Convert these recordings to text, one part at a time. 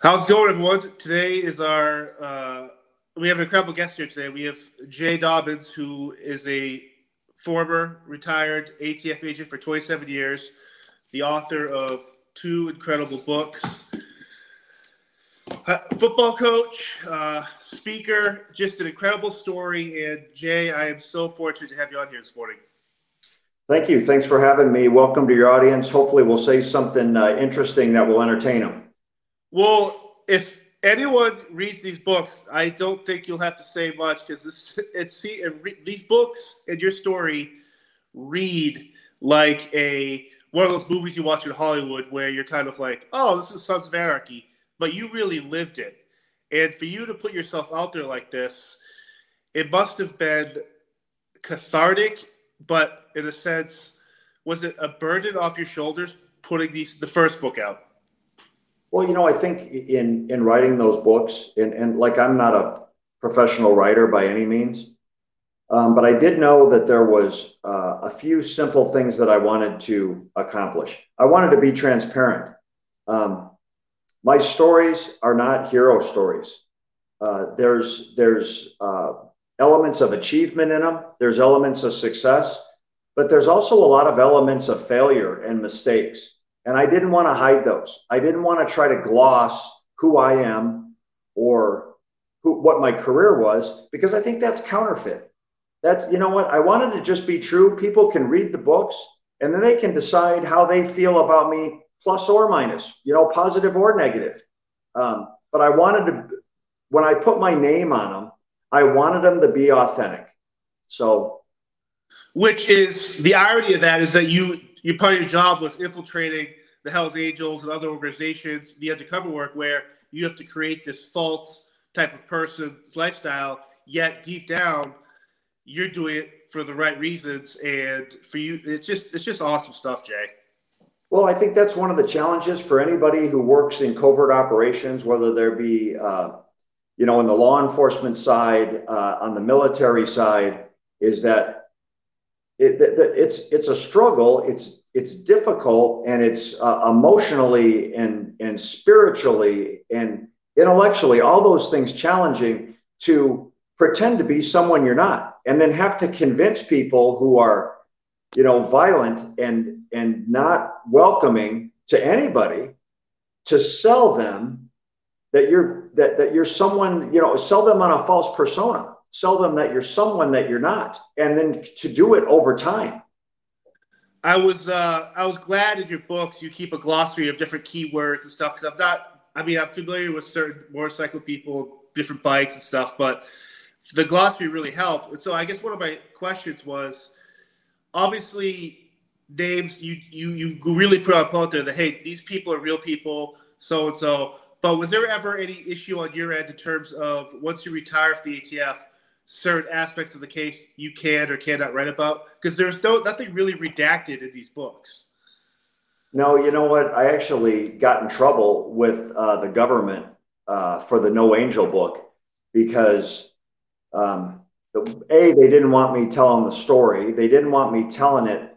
How's it going, everyone? Today is our, uh, we have an incredible guest here today. We have Jay Dobyns, who is a former retired ATF agent for 27 years, the author of two incredible books, uh, football coach, uh, speaker, just an incredible story. And Jay, I am so fortunate to have you on here this morning. Thank you. Thanks for having me. Welcome to your audience. Hopefully, we'll say something uh, interesting that will entertain them. Well, if anyone reads these books, I don't think you'll have to say much because this it's see these books and your story read like a one of those movies you watch in Hollywood where you're kind of like, oh, this is Sons of Anarchy, but you really lived it. And for you to put yourself out there like this, it must have been cathartic, but in a sense, was it a burden off your shoulders putting these the first book out? Well, you know, I think in in writing those books, and and like I'm not a professional writer by any means, um, but I did know that there was uh, a few simple things that I wanted to accomplish. I wanted to be transparent. Um, my stories are not hero stories. Uh, there's there's uh, elements of achievement in them. There's elements of success, but there's also a lot of elements of failure and mistakes. And I didn't want to hide those. I didn't want to try to gloss who I am or who, what my career was because I think that's counterfeit. That's, you know what? I wanted to just be true. People can read the books and then they can decide how they feel about me, plus or minus, you know, positive or negative. Um, but I wanted to, when I put my name on them, I wanted them to be authentic. So, which is the irony of that is that you, you part of your job was infiltrating the Hells Angels and other organizations, the undercover work, where you have to create this false type of person's lifestyle, yet deep down, you're doing it for the right reasons. And for you, it's just it's just awesome stuff, Jay. Well, I think that's one of the challenges for anybody who works in covert operations, whether there be, uh, you know, on the law enforcement side, uh, on the military side, is that it, it's it's a struggle. It's it's difficult and it's uh, emotionally and and spiritually and intellectually all those things challenging to pretend to be someone you're not and then have to convince people who are you know violent and and not welcoming to anybody to sell them that you're that that you're someone you know sell them on a false persona sell them that you're someone that you're not and then to do it over time I was uh, I was glad in your books you keep a glossary of different keywords and stuff because I'm not. I mean, I'm familiar with certain motorcycle people, different bikes and stuff, but the glossary really helped. And so I guess one of my questions was, obviously, names you you you really put out there that hey, these people are real people, so and so. But was there ever any issue on your end in terms of once you retire from the ATF? Certain aspects of the case you can or cannot write about? Because there's no nothing really redacted in these books. No, you know what? I actually got in trouble with uh, the government uh, for the No Angel book because um, a they didn't want me telling the story. They didn't want me telling it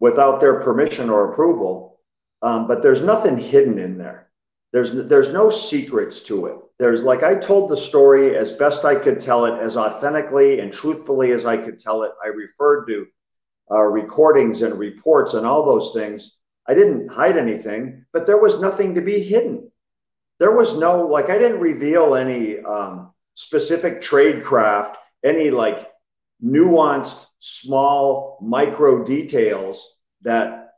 without their permission or approval. Um, but there's nothing hidden in there. There's there's no secrets to it there's like I told the story as best I could tell it, as authentically and truthfully as I could tell it. I referred to uh, recordings and reports and all those things. I didn't hide anything, but there was nothing to be hidden. There was no, like, I didn't reveal any um, specific trade craft, any like nuanced, small, micro details that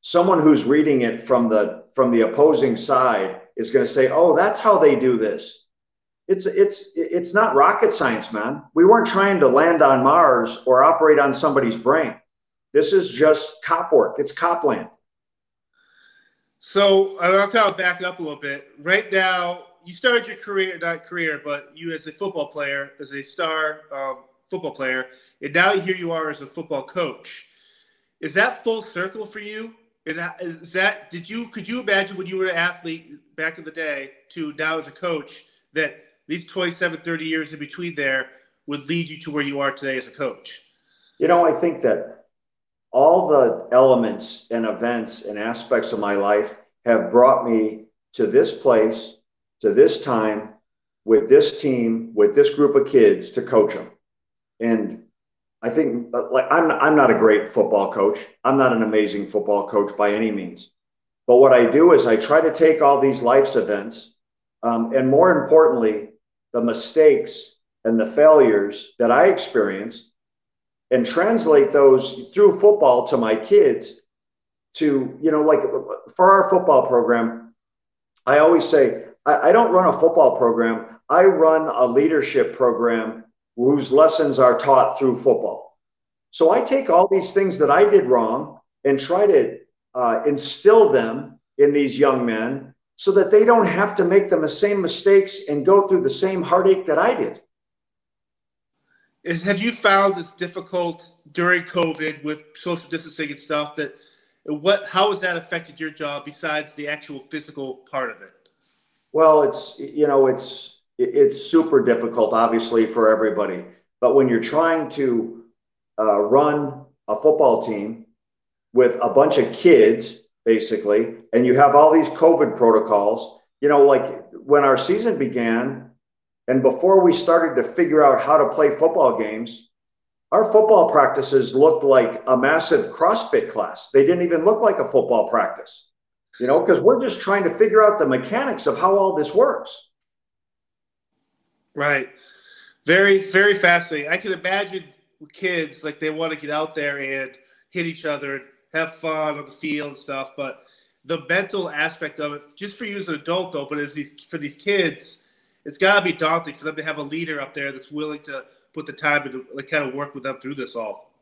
someone who's reading it from the from the opposing side is going to say, "Oh, that's how they do this." It's it's it's not rocket science, man. We weren't trying to land on Mars or operate on somebody's brain. This is just cop work. It's cop land. So I'll kind of back it up a little bit. Right now, you started your career, not career, but you as a football player, as a star um, football player, and now here you are as a football coach. Is that full circle for you? Is that did you could you imagine when you were an athlete back in the day to now as a coach that these 27 30 years in between there would lead you to where you are today as a coach you know i think that all the elements and events and aspects of my life have brought me to this place, to this time, with this team, with this group of kids to coach them. And I think like I'm I'm not a great football coach. I'm not an amazing football coach by any means. But what I do is I try to take all these life's events, um, and more importantly, the mistakes and the failures that I experienced, and translate those through football to my kids. To you know, like for our football program, I always say I, I don't run a football program. I run a leadership program whose lessons are taught through football. So I take all these things that I did wrong and try to uh, instill them in these young men so that they don't have to make the same mistakes and go through the same heartache that I did. Is, have you found it's difficult during COVID with social distancing and stuff that what how has that affected your job besides the actual physical part of it? Well, it's you know it's it's super difficult, obviously, for everybody. But when you're trying to uh, run a football team with a bunch of kids, basically, and you have all these COVID protocols, you know, like when our season began and before we started to figure out how to play football games, our football practices looked like a massive CrossFit class. They didn't even look like a football practice, you know, because we're just trying to figure out the mechanics of how all this works. Right. Very, very fascinating. I can imagine kids like they want to get out there and hit each other and have fun on the field and stuff, but the mental aspect of it, just for you as an adult though, but as these for these kids, it's got to be daunting for them to have a leader up there that's willing to put the time to like kind of work with them through this all.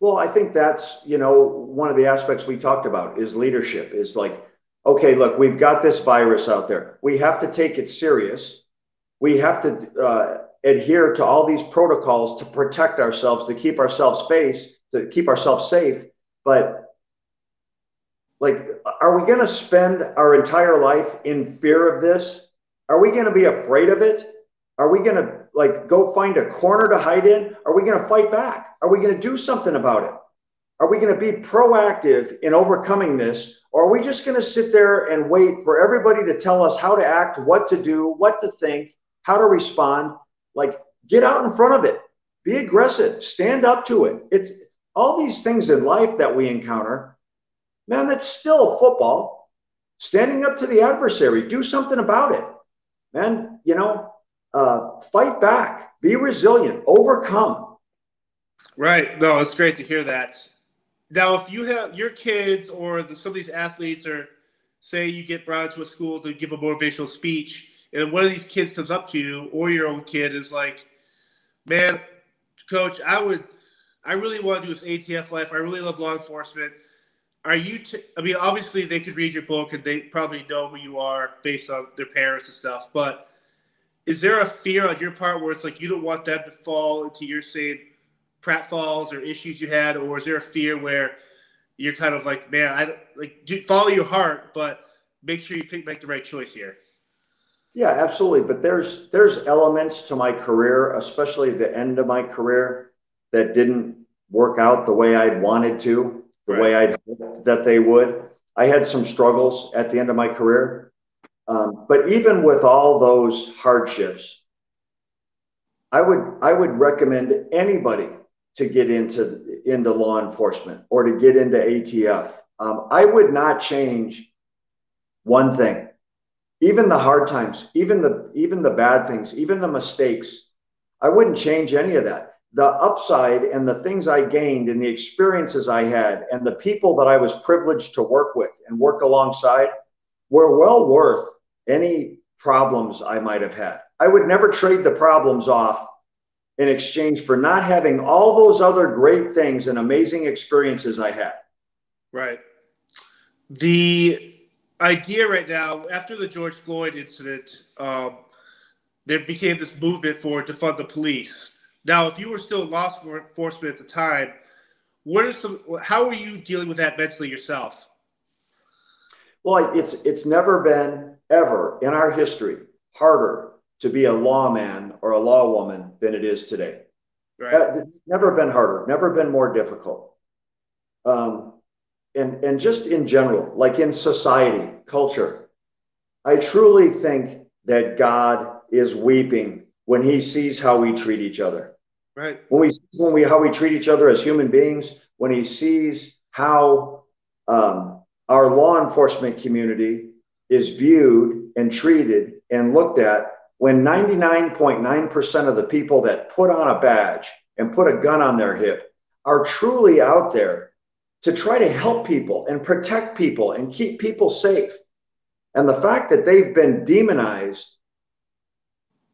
Well, I think that's you know one of the aspects we talked about is leadership. Is like, okay, look, we've got this virus out there. We have to take it serious we have to uh, adhere to all these protocols to protect ourselves, to keep ourselves face, to keep ourselves safe. But like, are we going to spend our entire life in fear of this? Are we going to be afraid of it? Are we going to like go find a corner to hide in? Are we going to fight back? Are we going to do something about it? Are we going to be proactive in overcoming this? Or are we just going to sit there and wait for everybody to tell us how to act, what to do, what to think, how to respond. Like, get out in front of it, be aggressive, stand up to it. It's all these things in life that we encounter. Man, that's still football. Standing up to the adversary, do something about it. Man, you know, uh, fight back, be resilient, overcome. Right. No, it's great to hear that. Now, if you have your kids or the, some of these athletes, or say you get brought to a school to give a motivational speech, and one of these kids comes up to you or your own kid is like, man, coach, I would, I really want to do this ATF life. I really love law enforcement. Are you, t- I mean, obviously they could read your book and they probably know who you are based on their parents and stuff, but is there a fear on your part where it's like you don't want them to fall into your same pratfalls or issues you had, or is there a fear where you're kind of like, man, I like do, follow your heart, but make sure you pick, make the right choice here? Yeah, absolutely. But there's there's elements to my career, especially the end of my career, that didn't work out the way I'd wanted to, the right. way I that they would. I had some struggles at the end of my career, um, but even with all those hardships, I would I would recommend anybody to get into into law enforcement or to get into ATF. Um, I would not change one thing even the hard times, even the even the bad things, even the mistakes, I wouldn't change any of that. The upside and the things I gained and the experiences I had and the people that I was privileged to work with and work alongside were well worth any problems I might have had. I would never trade the problems off in exchange for not having all those other great things and amazing experiences I had. Right. The idea right now, after the George Floyd incident, um, there became this movement for defund the police. Now, if you were still law enforcement at the time, what are some? How are you dealing with that mentally yourself? Well, it's it's never been ever in our history harder to be a lawman or a lawwoman than it is today. Right. It's never been harder, never been more difficult. Um, and and just in general, like in society, culture, I truly think that God is weeping when he sees how we treat each other. Right. When we when we how we treat each other as human beings, when he sees how um, our law enforcement community is viewed and treated and looked at, when 99.9% of the people that put on a badge and put a gun on their hip are truly out there to try to help people and protect people and keep people safe. And the fact that they've been demonized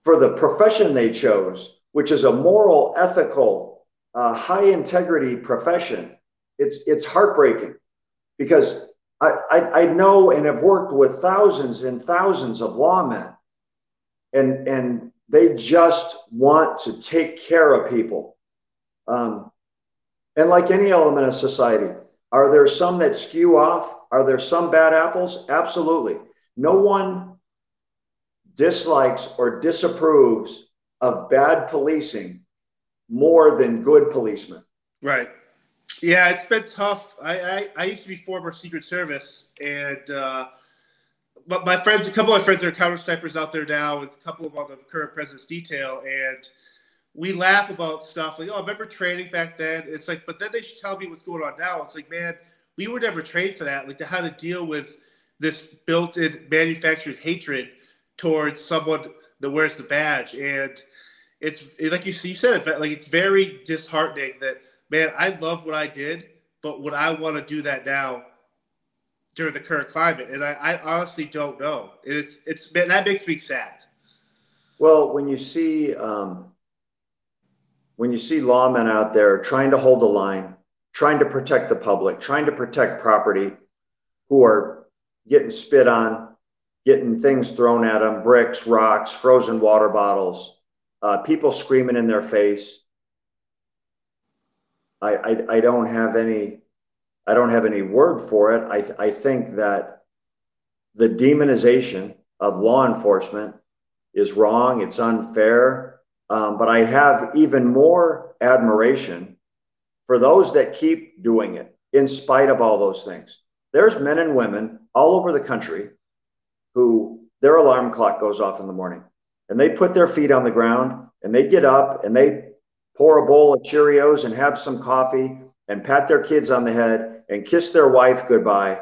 for the profession they chose, which is a moral, ethical, uh, high integrity profession, it's, it's heartbreaking because I, I, I know and have worked with thousands and thousands of lawmen, and, and they just want to take care of people. Um, and like any element of society, are there some that skew off? Are there some bad apples? Absolutely. No one dislikes or disapproves of bad policing more than good policemen. Right. Yeah, it's been tough. I, I, I used to be former Secret Service, and uh, but my friends, a couple of my friends are counter snipers out there now, with a couple of on the current president's detail, and we laugh about stuff like, oh, I remember training back then. It's like, but then they should tell me what's going on now. It's like, man, we were never trained for that. Like to how to deal with this built-in manufactured hatred towards someone that wears the badge, and it's like you, you said it, but like it's very disheartening that man, I love what I did, but would I want to do that now during the current climate? And I, I honestly don't know. It's it's man, that makes me sad. Well, when you see um, when you see lawmen out there trying to hold the line, trying to protect the public, trying to protect property, who are getting spit on, getting things thrown at them, bricks, rocks, frozen water bottles, uh, people screaming in their face. I, I, I don't have any I don't have any word for it. I, I think that the demonization of law enforcement is wrong. It's unfair. Um, but I have even more admiration for those that keep doing it in spite of all those things. There's men and women all over the country who their alarm clock goes off in the morning and they put their feet on the ground and they get up and they pour a bowl of Cheerios and have some coffee and pat their kids on the head and kiss their wife goodbye,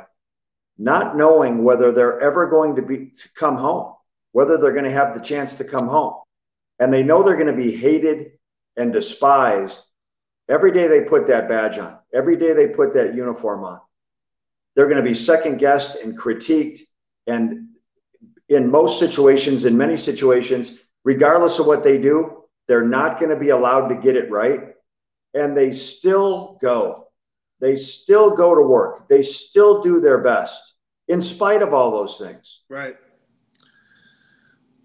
not knowing whether they're ever going to be to come home, whether they're going to have the chance to come home and they know they're going to be hated and despised every day they put that badge on, every day they put that uniform on. They're going to be second guessed and critiqued. And in most situations, in many situations, regardless of what they do, they're not going to be allowed to get it right. And they still go. They still go to work. They still do their best in spite of all those things. Right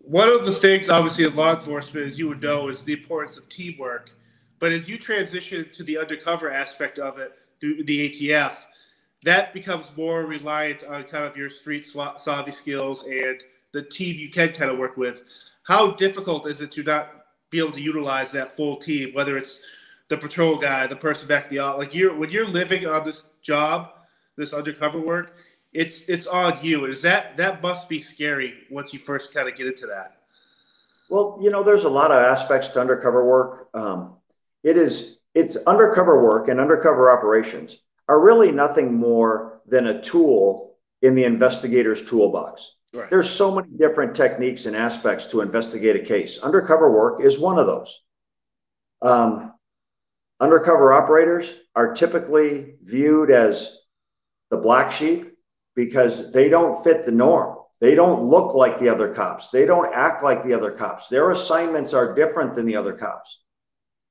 one of the things, obviously, in law enforcement, as you would know, is the importance of teamwork. But as you transition to the undercover aspect of it through the ATF, that becomes more reliant on kind of your street savvy skills and the team you can kind of work with. How difficult is it to not be able to utilize that full team, whether it's the patrol guy, the person back the office? like you're when you're living on this job, this undercover work, it's it's on you. Is that that must be scary once you first kind of get into that? Well, you know, there's a lot of aspects to undercover work. Um, it is it's undercover work and undercover operations are really nothing more than a tool in the investigator's toolbox. Right. There's so many different techniques and aspects to investigate a case. Undercover work is one of those. Um, undercover operators are typically viewed as the black sheep because they don't fit the norm. They don't look like the other cops. They don't act like the other cops. Their assignments are different than the other cops.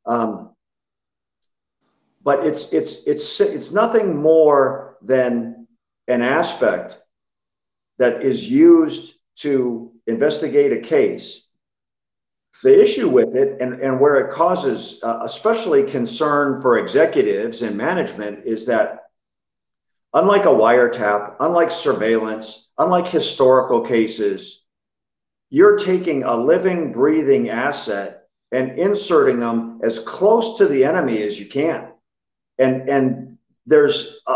Um, but it's it's it's it's nothing more than an aspect that is used to investigate a case. The issue with it and, and where it causes uh, especially concern for executives and management is that Unlike a wiretap, unlike surveillance, unlike historical cases, you're taking a living, breathing asset and inserting them as close to the enemy as you can. And, and there's a,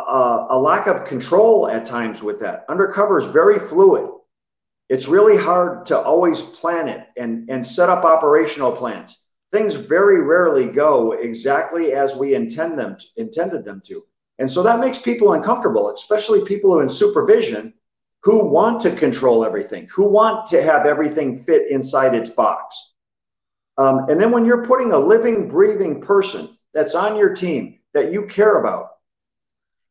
a, lack of control at times with that. Undercover is very fluid. It's really hard to always plan it and, and set up operational plans. Things very rarely go exactly as we intend them to, intended them to. And so that makes people uncomfortable, especially people who are in supervision who want to control everything, who want to have everything fit inside its box. Um, and then when you're putting a living, breathing person that's on your team that you care about,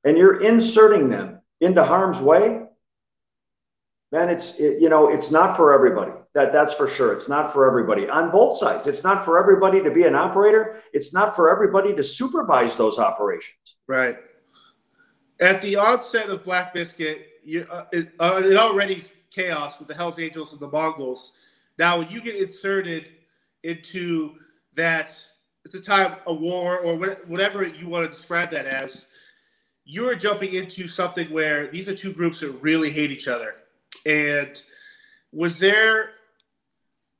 and you're inserting them into harm's way, man, it's it, you know it's not for everybody. That that's for sure. It's not for everybody on both sides. It's not for everybody to be an operator. It's not for everybody to supervise those operations. Right. At the onset of Black Biscuit, you, uh, it, uh, it already chaos with the Hell's Angels and the Mongols. Now, when you get inserted into that, it's a time a war or whatever you want to describe that as. You're jumping into something where these are two groups that really hate each other, and was there?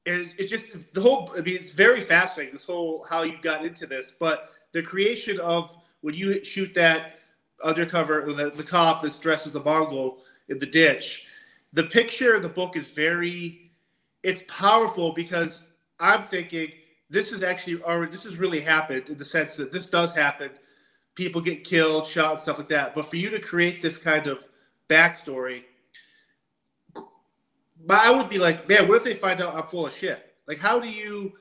it's just the whole. I mean, it's very fascinating. This whole how you got into this, but the creation of when you shoot that undercover, the, the cop that's dressed as a Mongol in the ditch. The picture of the book is very, it's powerful because I'm thinking this is actually already, this has really happened in the sense that this does happen. People get killed, shot, and stuff like that. But for you to create this kind of backstory, I would be like, man, what if they find out I'm full of shit? Like, how do you,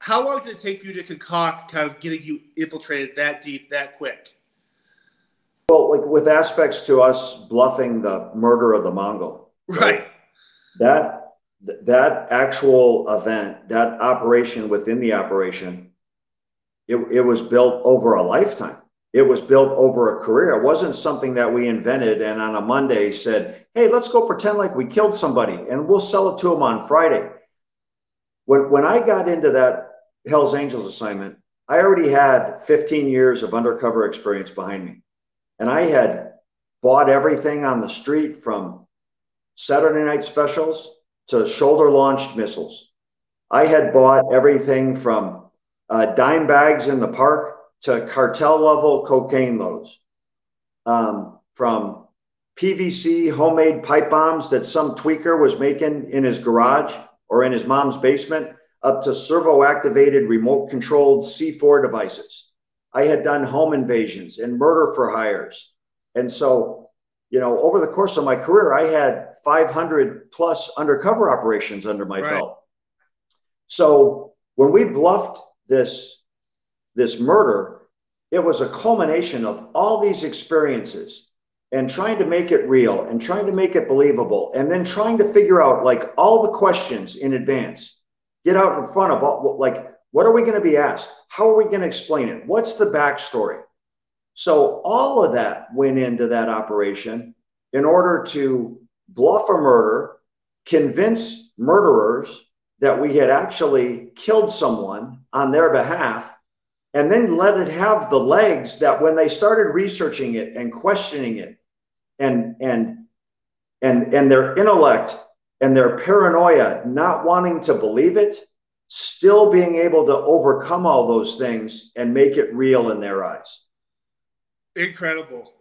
how long did it take for you to concoct kind of getting you infiltrated that deep, that quick? Well, like with aspects to us bluffing the murder of the Mongol. Right. That that actual event, that operation within the operation, it, it was built over a lifetime. It was built over a career. It wasn't something that we invented and on a Monday said, hey, let's go pretend like we killed somebody and we'll sell it to them on Friday. When, when I got into that Hells Angels assignment, I already had 15 years of undercover experience behind me. And I had bought everything on the street from Saturday night specials to shoulder launched missiles. I had bought everything from uh, dime bags in the park to cartel level cocaine loads, um, from PVC homemade pipe bombs that some tweaker was making in his garage or in his mom's basement, up to servo activated remote controlled C4 devices. I had done home invasions and murder for hires. And so, you know, over the course of my career, I had 500 plus undercover operations under my right. belt. So when we bluffed this, this murder, it was a culmination of all these experiences and trying to make it real and trying to make it believable and then trying to figure out like all the questions in advance get out in front of all like what are we going to be asked? How are we going to explain it? What's the backstory? So all of that went into that operation in order to bluff a murder, convince murderers that we had actually killed someone on their behalf, and then let it have the legs that when they started researching it and questioning it and and and and their intellect and their paranoia not wanting to believe it still being able to overcome all those things and make it real in their eyes. Incredible.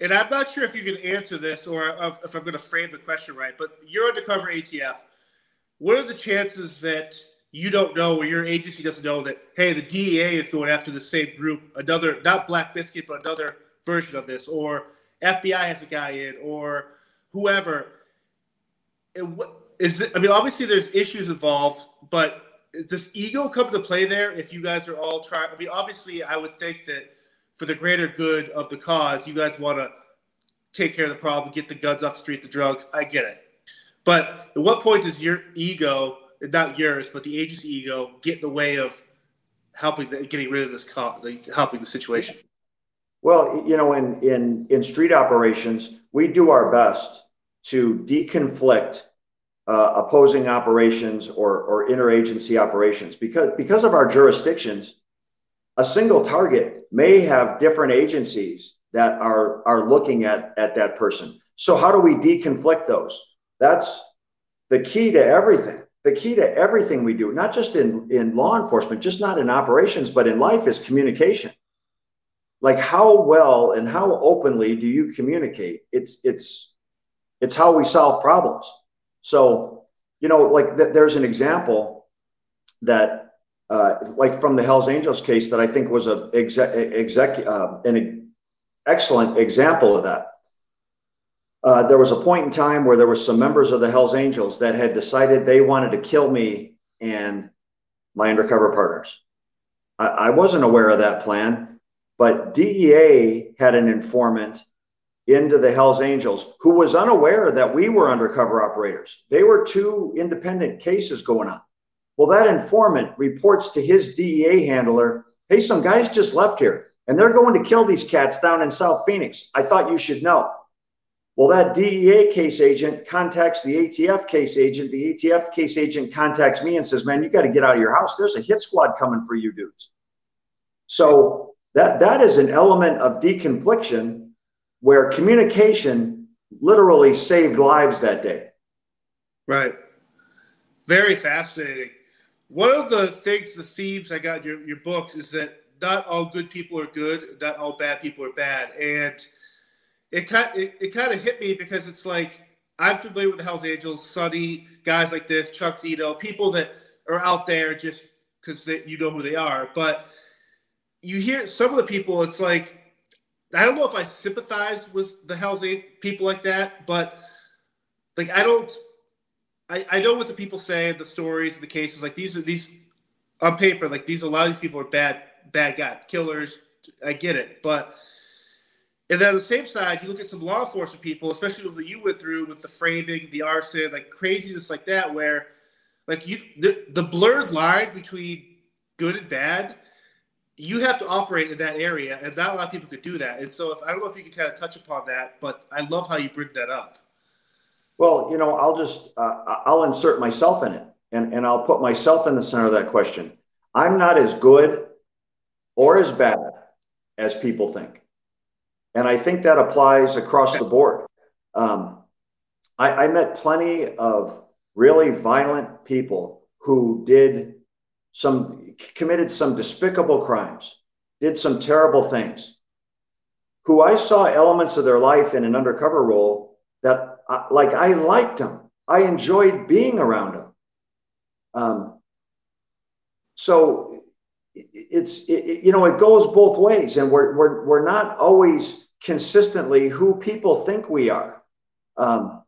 And I'm not sure if you can answer this or if I'm going to frame the question right, but you're undercover ATF. What are the chances that you don't know or your agency doesn't know that, hey, the DEA is going after the same group, another, not Black Biscuit, but another version of this, or FBI has a guy in, or whoever. And what is it? I mean, obviously there's issues involved, but does ego come to play there if you guys are all trying? I mean, obviously, I would think that for the greater good of the cause, you guys want to take care of the problem, get the guns off the street, the drugs. I get it. But at what point does your ego, not yours, but the agency ego, get in the way of helping, the, getting rid of this, helping the situation? Well, you know, in, in, in street operations, we do our best to deconflict uh, opposing operations or, or interagency operations. Because because of our jurisdictions a single target may have different agencies that are are looking at at that person. So how do we deconflict those? That's the key to everything. The key to everything we do not just in in law enforcement just not in operations but in life is communication. Like how well and how openly do you communicate? It's it's it's how we solve problems So, you know, like th- there's an example that, uh, like from the Hell's Angels case, that I think was a exec, exec uh, an excellent example of that. Uh, there was a point in time where there were some members of the Hell's Angels that had decided they wanted to kill me and my undercover partners. I, I wasn't aware of that plan, but DEA had an informant into the Hells Angels who was unaware that we were undercover operators. They were two independent cases going on. Well, that informant reports to his DEA handler hey, some guys just left here and they're going to kill these cats down in South Phoenix. I thought you should know. Well, that DEA case agent contacts the ATF case agent. The ATF case agent contacts me and says, Man, you got to get out of your house. There's a hit squad coming for you dudes. So that, that is an element of deconfliction where communication literally saved lives that day. Right. Very fascinating. One of the things, the themes I got in your, your books is that not all good people are good, not all bad people are bad. And it kind it, it kind of hit me because it's like I'm familiar with the Hells Angels, Sonny, guys like this, Chuck Zito, people that are out there just because you know who they are. But you hear some of the people, it's like I don't know if I sympathize with the Hells people like that, but like I don't. I, I know what the people say, the stories, the cases. Like these are these on paper, like these. A lot of these people are bad, bad guys, killers. I get it, but and then on the same side, you look at some law enforcement people, especially what you went through with the framing, the arson, like craziness like that, where like you the, the blurred line between good and bad, you have to operate in that area, and not a lot of people could do that. And so, if I don't know if you can kind of touch upon that, but I love how you bring that up. Well, you know, I'll just uh, I'll insert myself in it, and and I'll put myself in the center of that question. I'm not as good or as bad as people think. And I think that applies across the board. Um, I, I met plenty of really violent people who did some, committed some despicable crimes, did some terrible things, who I saw elements of their life in an undercover role that, uh, like, I liked them. I enjoyed being around them. Um, so it's it, you know it goes both ways and we're, we're we're not always consistently who people think we are um,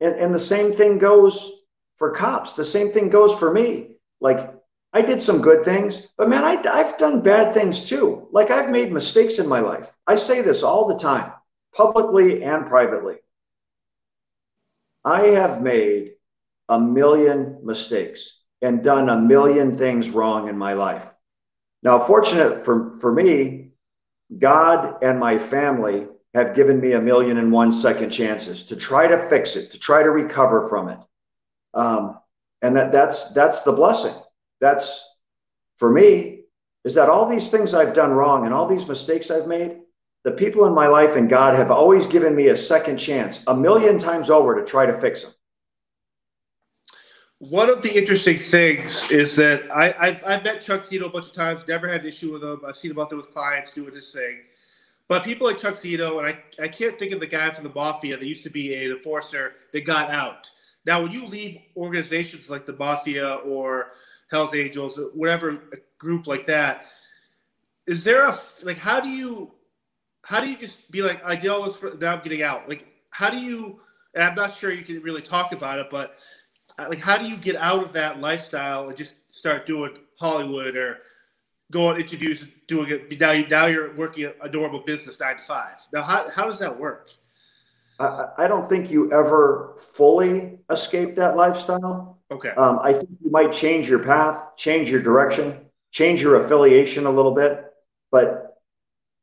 and, and the same thing goes for cops the same thing goes for me like i did some good things but man I, i've done bad things too like i've made mistakes in my life i say this all the time publicly and privately i have made a million mistakes and done a million things wrong in my life now, fortunate for, for me, God and my family have given me a million and one second chances to try to fix it, to try to recover from it. Um, and that that's that's the blessing. That's for me, is that all these things I've done wrong and all these mistakes I've made, the people in my life and God have always given me a second chance, a million times over to try to fix them. One of the interesting things is that I, I've, I've met Chuck Zito a bunch of times, never had an issue with him. I've seen him out there with clients doing his thing. But people like Chuck Zito, and I, I can't think of the guy from the Mafia that used to be an enforcer that got out. Now, when you leave organizations like the Mafia or Hell's Angels, whatever group like that, is there a like how do you how do you just be like I did all this for now I'm getting out? Like how do you? And I'm not sure you can really talk about it, but uh, like how do you get out of that lifestyle and just start doing Hollywood or go on interviews doing it now you now you're working a normal business nine to five. Now how how does that work? I, I don't think you ever fully escape that lifestyle. Okay. Um, I think you might change your path, change your direction, change your affiliation a little bit. But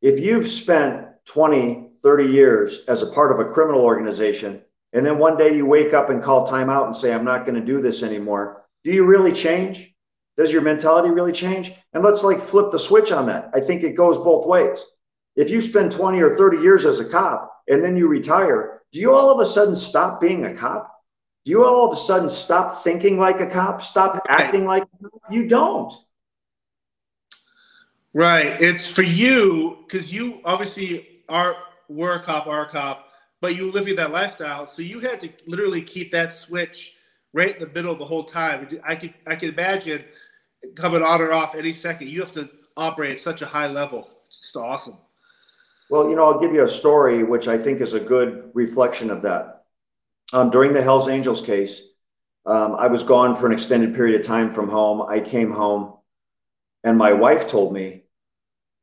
if you've spent 20, 30 years as a part of a criminal organization and then one day you wake up and call timeout and say, I'm not going to do this anymore, do you really change? Does your mentality really change? And let's like flip the switch on that. I think it goes both ways. If you spend 20 or 30 years as a cop and then you retire, do you all of a sudden stop being a cop? You all of a sudden stop thinking like a cop? Stop acting like a cop? You don't. Right. It's for you because you obviously are were a cop, are a cop but you living that lifestyle, so you had to literally keep that switch right in the middle the whole time. I could I could imagine coming on or off any second. You have to operate at such a high level. It's just awesome. Well, you know, I'll give you a story which I think is a good reflection of that. Um, during the Hells Angels case, um, I was gone for an extended period of time from home. I came home, and my wife told me,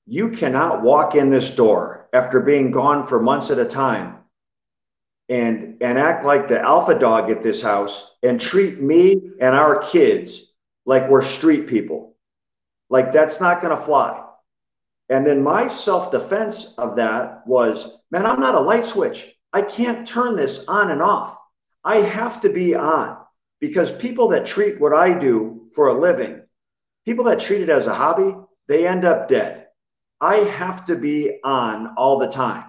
You cannot walk in this door after being gone for months at a time and, and act like the alpha dog at this house and treat me and our kids like we're street people. Like that's not going to fly. And then my self defense of that was, man, I'm not a light switch. I can't turn this on and off. I have to be on because people that treat what I do for a living, people that treat it as a hobby, they end up dead. I have to be on all the time.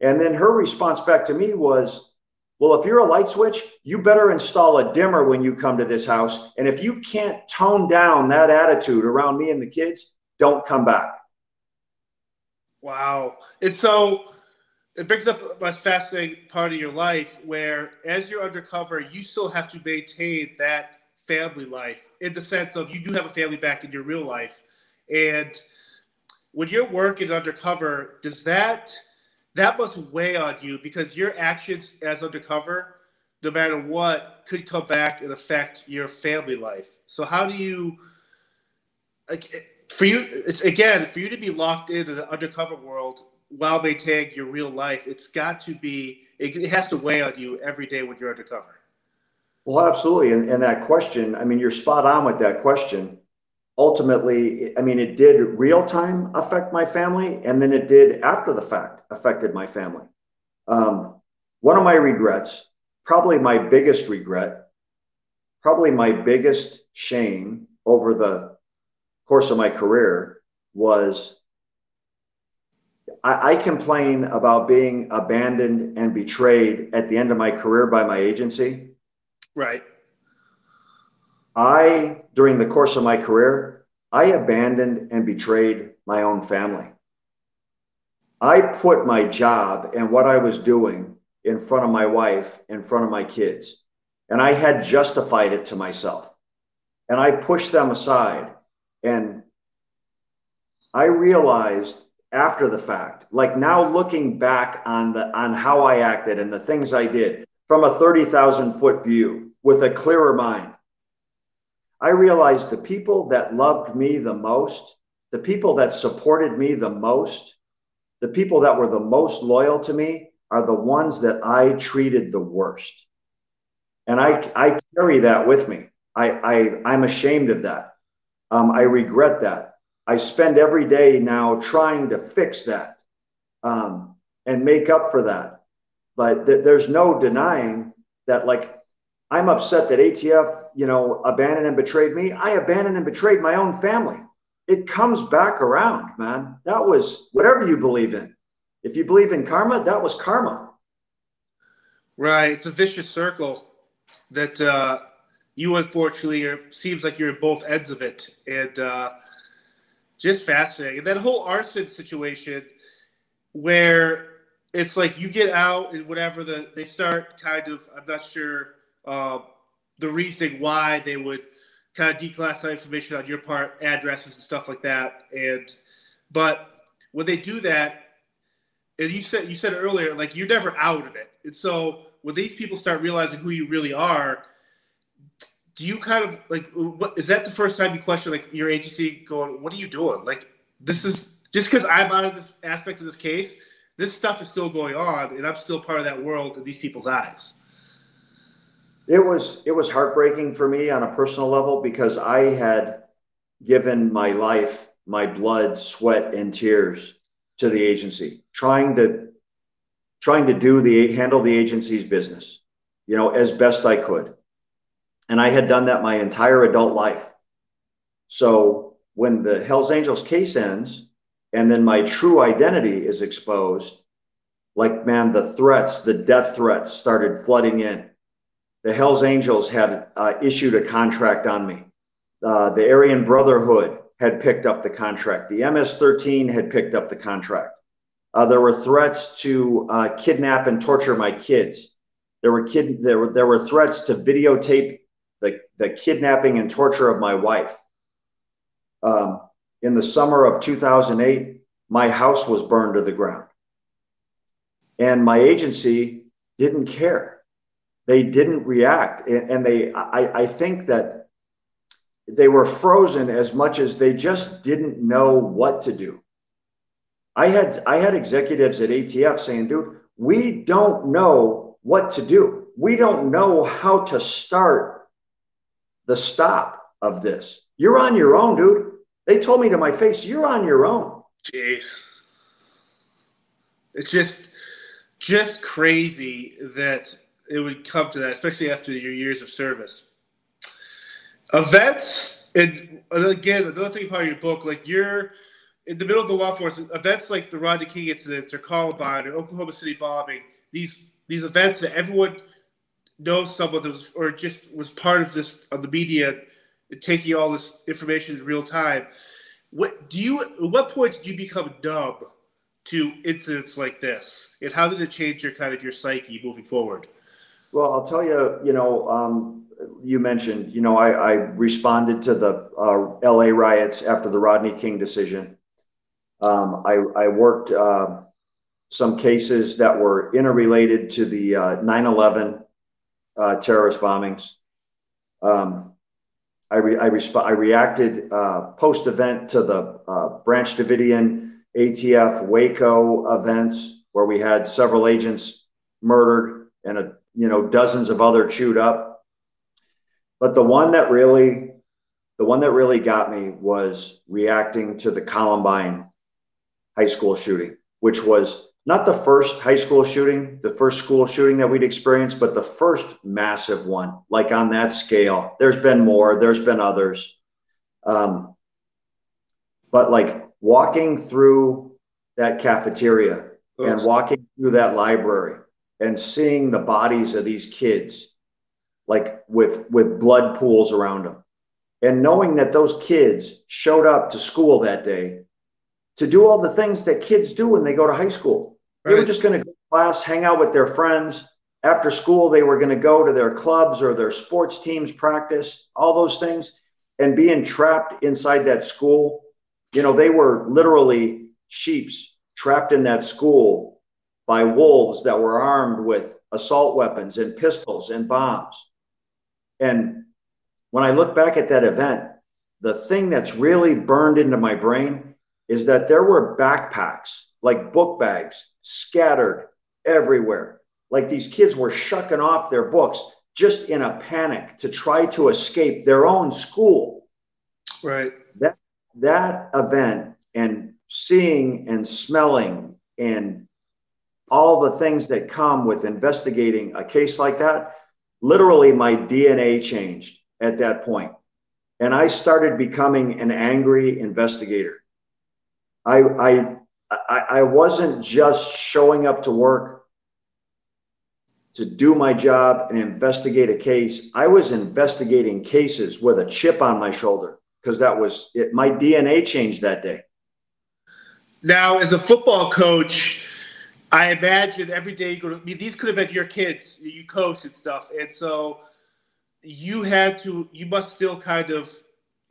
And then her response back to me was, well, if you're a light switch, you better install a dimmer when you come to this house. And if you can't tone down that attitude around me and the kids, don't come back. Wow. And so it brings up a fascinating part of your life where, as you're undercover, you still have to maintain that family life in the sense of you do have a family back in your real life. And when you're working undercover, does that that must weigh on you because your actions as undercover, no matter what, could come back and affect your family life. So how do you like for you again for you to be locked into the undercover world while they tag your real life, it's got to be it, has to weigh on you every day when you're undercover. Well, absolutely. And, and that question, I mean, you're spot on with that question ultimately, I mean, it did real time affect my family, and then it did after the fact affected my family. Um, one of my regrets, probably my biggest regret, probably my biggest shame over the course of my career was I, I complain about being abandoned and betrayed at the end of my career by my agency. Right. I, during the course of my career, I abandoned and betrayed my own family. I put my job and what I was doing in front of my wife, in front of my kids, and I had justified it to myself. And I pushed them aside. And I realized after the fact, like now looking back on the on how I acted and the things I did from a 30,000 foot view with a clearer mind, I realized the people that loved me the most, the people that supported me the most, the people that were the most loyal to me are the ones that I treated the worst. And I, I carry that with me. I, I, I'm ashamed of that. Um, I regret that. I spend every day now trying to fix that um, and make up for that. But th- there's no denying that, like, I'm upset that ATF, you know, abandoned and betrayed me. I abandoned and betrayed my own family. It comes back around, man. That was whatever you believe in. If you believe in karma, that was karma. Right. It's a vicious circle that uh, you unfortunately are, seems like you're at both ends of it. And uh, just fascinating. And that whole arson situation where it's like you get out and whatever the they start kind of I'm not sure uh, the reasoning why they would kind of declassify information on your part, addresses and stuff like that. And but when they do that, and you said you said earlier, like you're never out of it. And so when these people start realizing who you really are, do you kind of like what is that the first time you question like your agency going, what are you doing? Like this is just because I'm out of this aspect of this case, this stuff is still going on, and I'm still part of that world in these people's eyes it was it was heartbreaking for me on a personal level because I had given my life, my blood, sweat, and tears to the agency, trying to trying to do the handle the agency's business, you know, as best I could. And I had done that my entire adult life. So when the Hells Angels case ends and then my true identity is exposed, like man, the threats, the death threats started flooding in the Hells Angels had uh, issued a contract on me. Uh, the Aryan Brotherhood had picked up the contract. The MS 13 had picked up the contract. Uh, there were threats to uh, kidnap and torture my kids. There were kid there were there were threats to videotape the, the kidnapping and torture of my wife. Um, in the summer of 2008, my house was burned to the ground. And my agency didn't care. They didn't react. And they, I, I think that they were frozen as much as they just didn't know what to do. I had, I had executives at ATF saying, dude, we don't know what to do. We don't know how to start the stop of this. You're on your own, dude. They told me to my face, you're on your own. Jeez. It's just just crazy that it would come to that, especially after your years of service. Events, and again, another thing of your book, like you're in the middle of the law enforcement, events like the Rodney King incidents or Columbine or Oklahoma City bombing, these these events that everyone knows someone that was, or just was part of this of the media taking all this information in real time. What do you? At what point did you become numb to incidents like this, and how did it change your kind of your psyche moving forward? Well, I'll tell you. You know, um, you mentioned. You know, I, I responded to the uh, L.A. riots after the Rodney King decision. Um, I, I worked uh, some cases that were interrelated to the uh, 9/11 uh, terrorist bombings. Um, I, re- I, resp- I reacted uh, post event to the uh, Branch Davidian ATF Waco events where we had several agents murdered and a, you know dozens of other chewed up. But the one that really, the one that really got me was reacting to the Columbine high school shooting, which was not the first high school shooting, the first school shooting that we'd experienced, but the first massive one, like on that scale. There's been more, there's been others. Um, but like walking through that cafeteria Oof. and walking through that library and seeing the bodies of these kids, like with, with blood pools around them, and knowing that those kids showed up to school that day to do all the things that kids do when they go to high school. Right. They were just going to go to class, hang out with their friends. After school, they were going to go to their clubs or their sports teams practice, all those things. And being trapped inside that school, you know, they were literally sheeps trapped in that school by wolves that were armed with assault weapons and pistols and bombs. And when I look back at that event, the thing that's really burned into my brain is that there were backpacks, like book bags, scattered everywhere. Like these kids were shucking off their books just in a panic to try to escape their own school. Right. That that event and seeing and smelling and all the things that come with investigating a case like that, literally my DNA changed at that point. And I started becoming an angry investigator. I, I, I, wasn't just showing up to work to do my job and investigate a case. I was investigating cases with a chip on my shoulder because that was it. My DNA changed that day. Now, as a football coach, I imagine every day you go to, I mean, these could have been your kids, you coach and stuff. And so you had to, you must still kind of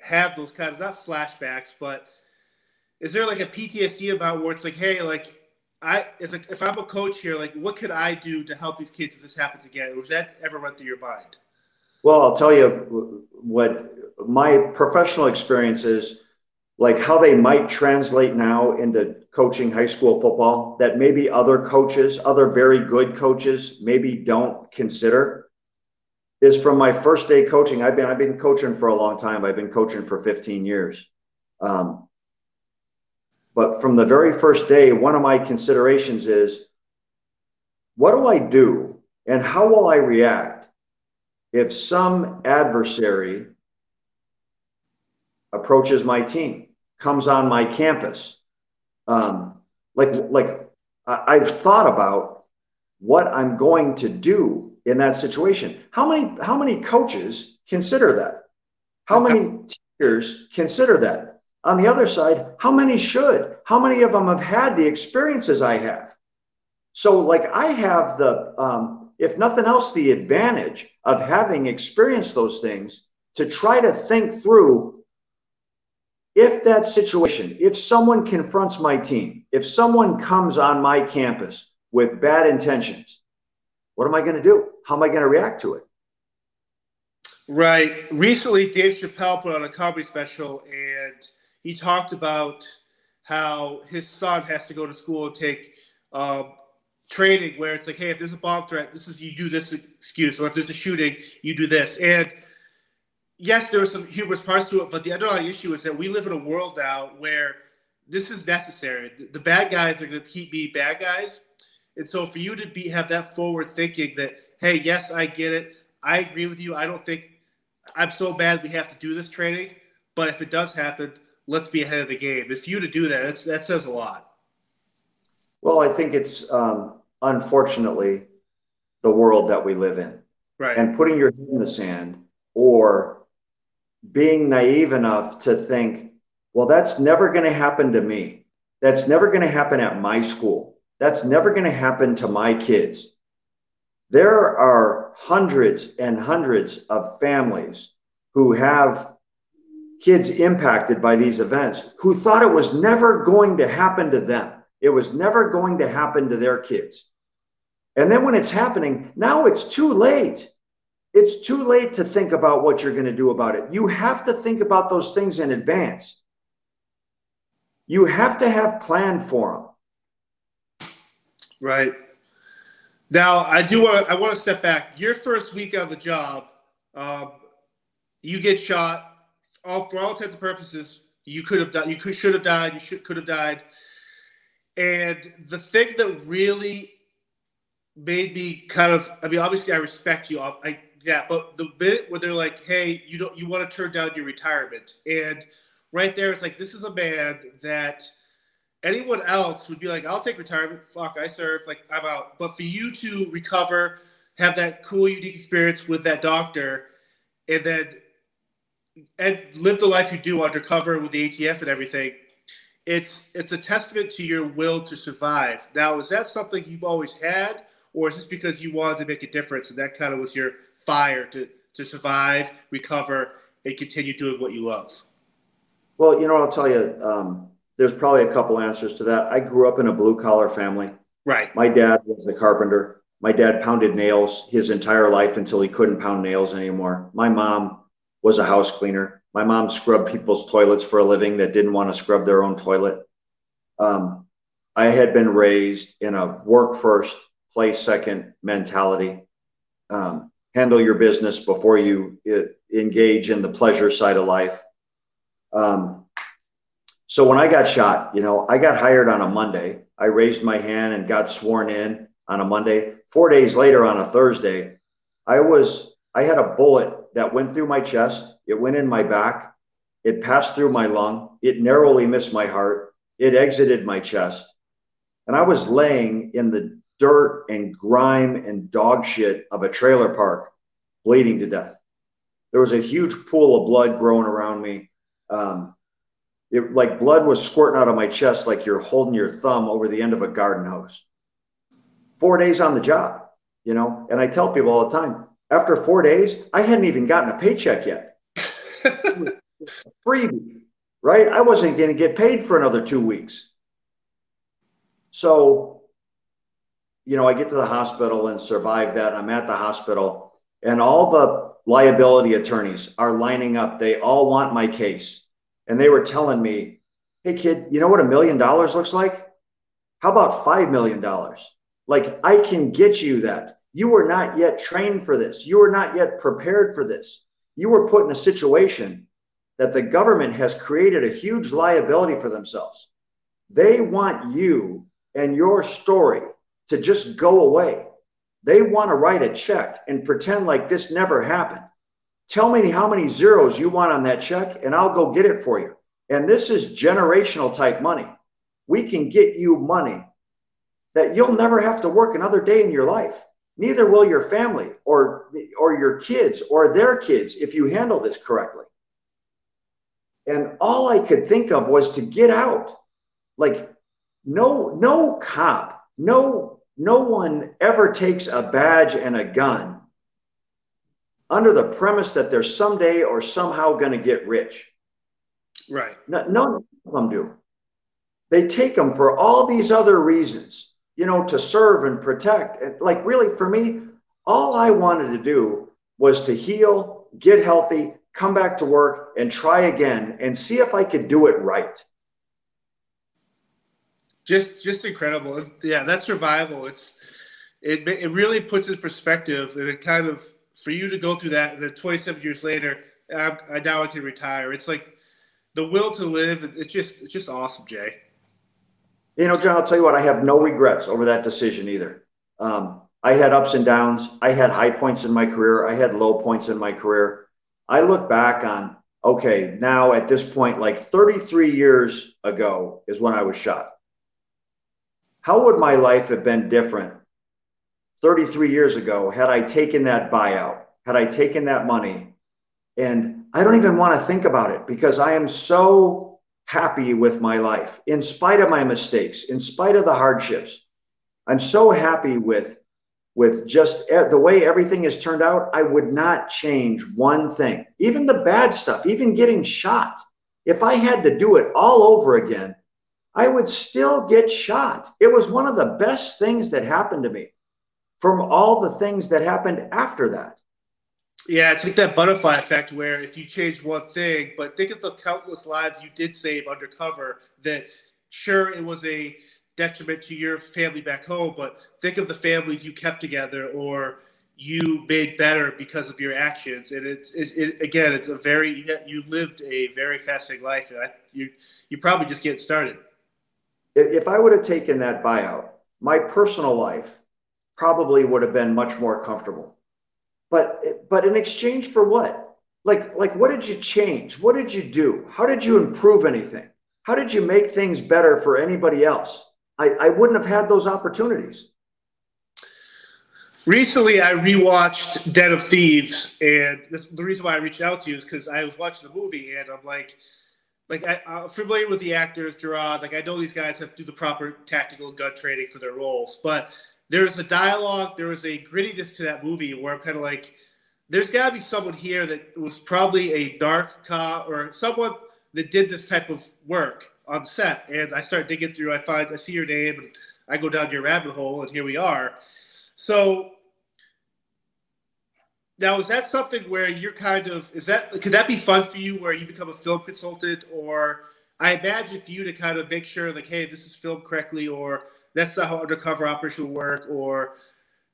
have those kind of, not flashbacks, but – is there like a PTSD about where it's like, hey, like I is like if I'm a coach here, like what could I do to help these kids if this happens again? Was that ever run through your mind? Well, I'll tell you what my professional experience is like how they might translate now into coaching high school football that maybe other coaches, other very good coaches, maybe don't consider is from my first day coaching. I've been I've been coaching for a long time. I've been coaching for 15 years. Um, but from the very first day, one of my considerations is what do I do and how will I react if some adversary approaches my team, comes on my campus? Um, like, like I've thought about what I'm going to do in that situation. How many, how many coaches consider that? How many teachers consider that? On the other side, how many should? How many of them have had the experiences I have? So, like, I have the, um, if nothing else, the advantage of having experienced those things to try to think through if that situation, if someone confronts my team, if someone comes on my campus with bad intentions, what am I going to do? How am I going to react to it? Right. Recently, Dave Chappelle put on a comedy special and he talked about how his son has to go to school and take um, training where it's like, hey, if there's a bomb threat, this is you do this excuse, or if there's a shooting, you do this. And yes, there were some humorous parts to it, but the underlying issue is that we live in a world now where this is necessary. The, the bad guys are going to keep being bad guys, and so for you to be have that forward thinking that, hey, yes, I get it, I agree with you. I don't think I'm so bad we have to do this training, but if it does happen, let's be ahead of the game. If you to do that, that says a lot. Well, I think it's um, unfortunately the world that we live in. Right. And putting your head in the sand or being naive enough to think, well, that's never going to happen to me. That's never going to happen at my school. That's never going to happen to my kids. There are hundreds and hundreds of families who have kids impacted by these events who thought it was never going to happen to them. It was never going to happen to their kids. And then when it's happening, now it's too late. It's too late to think about what you're going to do about it. You have to think about those things in advance. You have to have plan for them. Right. Now, I do want I want to step back. Your first week on the job, um, you get shot. All for all intents and purposes, you could have died. You could should have died. You should could have died. And the thing that really made me kind of I mean, obviously I respect you. I yeah, but the bit where they're like, "Hey, you don't you want to turn down your retirement," and right there, it's like this is a man that anyone else would be like, "I'll take retirement. Fuck, I serve. Like I'm out." But for you to recover, have that cool, unique experience with that doctor, and then and live the life you do undercover with the ATF and everything, it's it's a testament to your will to survive. Now, is that something you've always had? or is this because you wanted to make a difference and that kind of was your fire to to survive, recover, and continue doing what you love? Well, you know, I'll tell you, um, there's probably a couple answers to that. I grew up in a blue collar family. Right. My dad was a carpenter. My dad pounded nails his entire life until he couldn't pound nails anymore. My mom was a house cleaner. My mom scrubbed people's toilets for a living that didn't want to scrub their own toilet. Um, I had been raised in a work first, play second mentality. Um, handle your business before you uh, engage in the pleasure side of life. Um, so when I got shot, you know, I got hired on a Monday. I raised my hand and got sworn in on a Monday. Four days later, on a Thursday, I was I had a bullet that went through my chest. It went in my back. It passed through my lung. It narrowly missed my heart. It exited my chest. And I was laying in the dirt and grime and dog shit of a trailer park, bleeding to death. There was a huge pool of blood growing around me. Um, it like blood was squirting out of my chest like you're holding your thumb over the end of a garden hose. Four days on the job, you know, and I tell people all the time, after four days, I hadn't even gotten a paycheck yet. freebie, right? I wasn't going to get paid for another two weeks. So you know, I get to the hospital and survive that. I'm at the hospital, and all the liability attorneys are lining up. They all want my case. And they were telling me, hey, kid, you know what a million dollars looks like? How about $5 million? Like, I can get you that. You were not yet trained for this. You were not yet prepared for this. You were put in a situation that the government has created a huge liability for themselves. They want you and your story to just go away. They want to write a check and pretend like this never happened. Tell me how many zeros you want on that check, and I'll go get it for you. And this is generational type money. We can get you money that you'll never have to work another day in your life. Neither will your family or, or your kids or their kids if you handle this correctly. And all I could think of was to get out. Like, no, no cop, no, no one ever takes a badge and a gun under the premise that they're someday or somehow going to get rich. Right. No, none of them do. They take them for all these other reasons, you know, to serve and protect. And like, really, for me, all I wanted to do was to heal, get healthy, come back to work, and try again and see if I could do it right. Just, just incredible. Yeah, that survival. It's, it, it really puts in perspective, and it kind of for you to go through that. The 27 years later, I, I now I can retire. It's like the will to live. It's just, it's just awesome, Jay. You know, John, I'll tell you what, I have no regrets over that decision either. Um, I had ups and downs. I had high points in my career. I had low points in my career. I look back on, okay, now at this point, like 33 years ago is when I was shot. How would my life have been different 33 years ago had I taken that buyout, had I taken that money? And I don't even want to think about it because I am so happy with my life in spite of my mistakes, in spite of the hardships. I'm so happy with with just the way everything has turned out. I would not change one thing, even the bad stuff, even getting shot. If I had to do it all over again, I would still get shot. It was one of the best things that happened to me from all the things that happened after that. Yeah, it's like that butterfly effect where if you change one thing, but think of the countless lives you did save undercover that sure it was a detriment to your family back home, but think of the families you kept together or you made better because of your actions. And it's it, it, again, it's a very you lived a very fascinating life, and I, you you probably just get started. If I would have taken that buyout, my personal life probably would have been much more comfortable. But but in exchange for what? Like like what did you change? What did you do? How did you improve anything? How did you make things better for anybody else? I, I wouldn't have had those opportunities. Recently, I rewatched Den of Thieves, and this, the reason why I reached out to you is because I was watching the movie, and I'm like, like I, am familiar with the actors, Gerard. Like I know these guys have to do the proper tactical gun training for their roles, but there's a dialogue, there was a grittiness to that movie where I'm kind of like, there's got to be someone here that was probably a dark cop or someone that did this type of work on set. And I start digging through, I find, I see your name, and I go down your rabbit hole, and here we are. So now is that something where you're kind of is that could that be fun for you where you become a film consultant or I imagine for you to kind of make sure like hey this is filmed correctly or that's not how undercover operation work or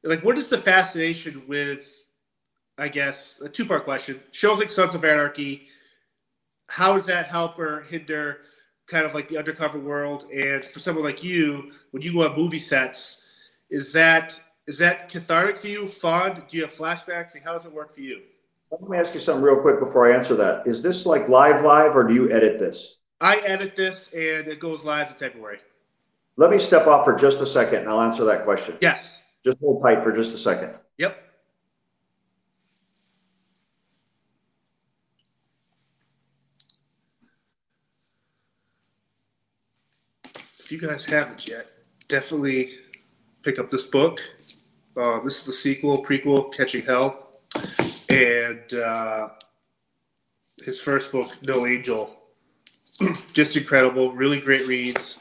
like what is the fascination with i guess a two-part question. Shows like sons of anarchy. How does that help or hinder kind of like the undercover world? And for someone like you when you go on movie sets is that is that cathartic for you? Fun do you have flashbacks? And how does it work for you? Let me ask you something real quick before i answer that. Is this like live live or do you edit this? I edit this and it goes live in february let me step off for just a second and I'll answer that question. Yes. Just hold tight for just a second. Yep. If you guys haven't yet, definitely pick up this book. Uh, this is the sequel, prequel, Catching Hell. And uh, his first book, No Angel. Just incredible, really great reads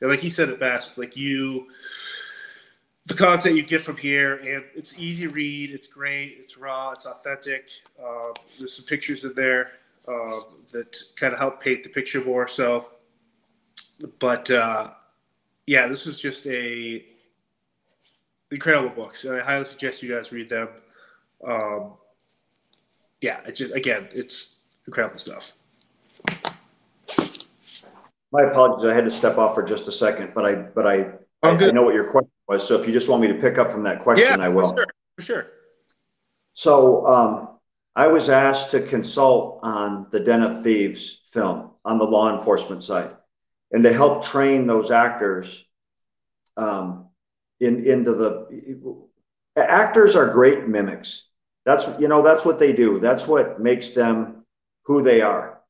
and like he said it best, like you, the content you get from here, and it's easy read, it's great, it's raw, it's authentic. Uh, there's some pictures in there uh, that kind of help paint the picture more. So, but uh, yeah, this is just a incredible book. So I highly suggest you guys read them. Um, yeah, it just again, it's incredible stuff. My apologies. I had to step off for just a second, but I, but I, I, I, know what your question was. So if you just want me to pick up from that question, yeah, I will. For sure. For sure. So um, I was asked to consult on the Den of Thieves film on the law enforcement side, and to help train those actors um, in into the actors are great mimics. That's you know that's what they do. That's what makes them who they are.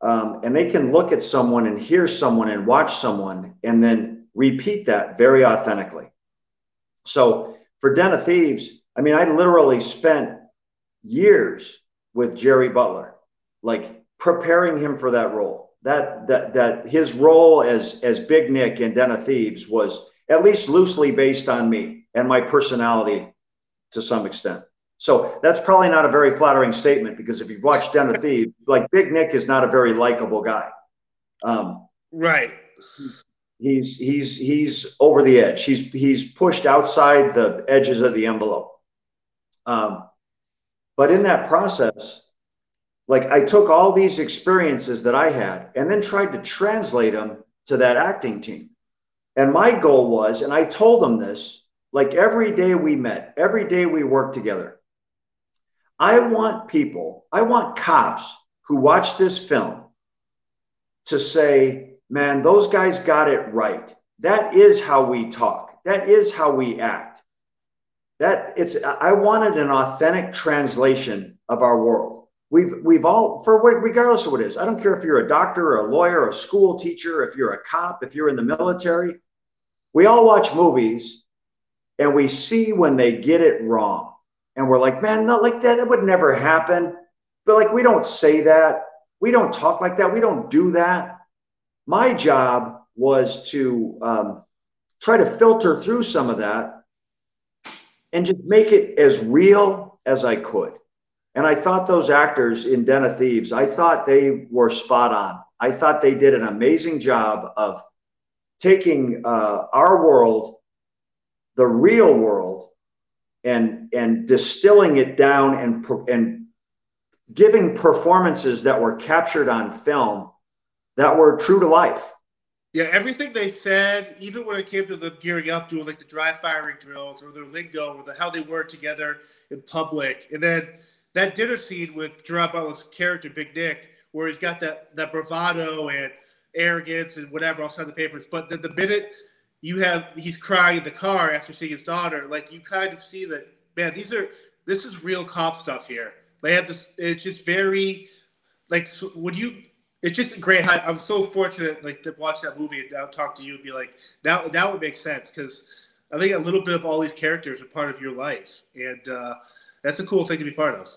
Um, and they can look at someone and hear someone and watch someone and then repeat that very authentically. So for Den of Thieves, I mean, I literally spent years with Gerry Butler, like preparing him for that role. That that that his role as as Big Nick in Den of Thieves was at least loosely based on me and my personality to some extent. So that's probably not a very flattering statement because if you've watched Den of Thieves, like Big Nick is not a very likable guy. Um, right. He's he's he's over the edge. He's he's pushed outside the edges of the envelope. Um, but in that process, like I took all these experiences that I had and then tried to translate them to that acting team. And my goal was, and I told them this, like every day we met, every day we worked together, I want people, I want cops who watch this film to say, man, those guys got it right. That is how we talk. That is how we act. That it's I wanted an authentic translation of our world. We've we've all for what regardless of what it is. I don't care if you're a doctor or a lawyer or a school teacher, if you're a cop, if you're in the military. We all watch movies and we see when they get it wrong and we're like, man, not like that. It would never happen. But like, we don't say that. We don't talk like that. We don't do that. My job was to um, try to filter through some of that and just make it as real as I could. And I thought those actors in Den of Thieves, I thought they were spot on. I thought they did an amazing job of taking uh, our world, the real world, and and distilling it down and and giving performances that were captured on film that were true to life. Yeah, everything they said, even when it came to the gearing up, doing like the dry firing drills or their lingo or the, how they were together in public, and then that dinner scene with Gerard Butler's character Big Nick, where he's got that that bravado and arrogance and whatever on the papers, but the, the minute you have he's crying in the car after seeing his daughter. Like you kind of see that, man, these are this is real cop stuff here. They have this. It's just very like would you. It's just great. I'm so fortunate like to watch that movie and now talk to you and be like, now that would make sense because I think a little bit of all these characters are part of your life, and uh, that's a cool thing to be part of.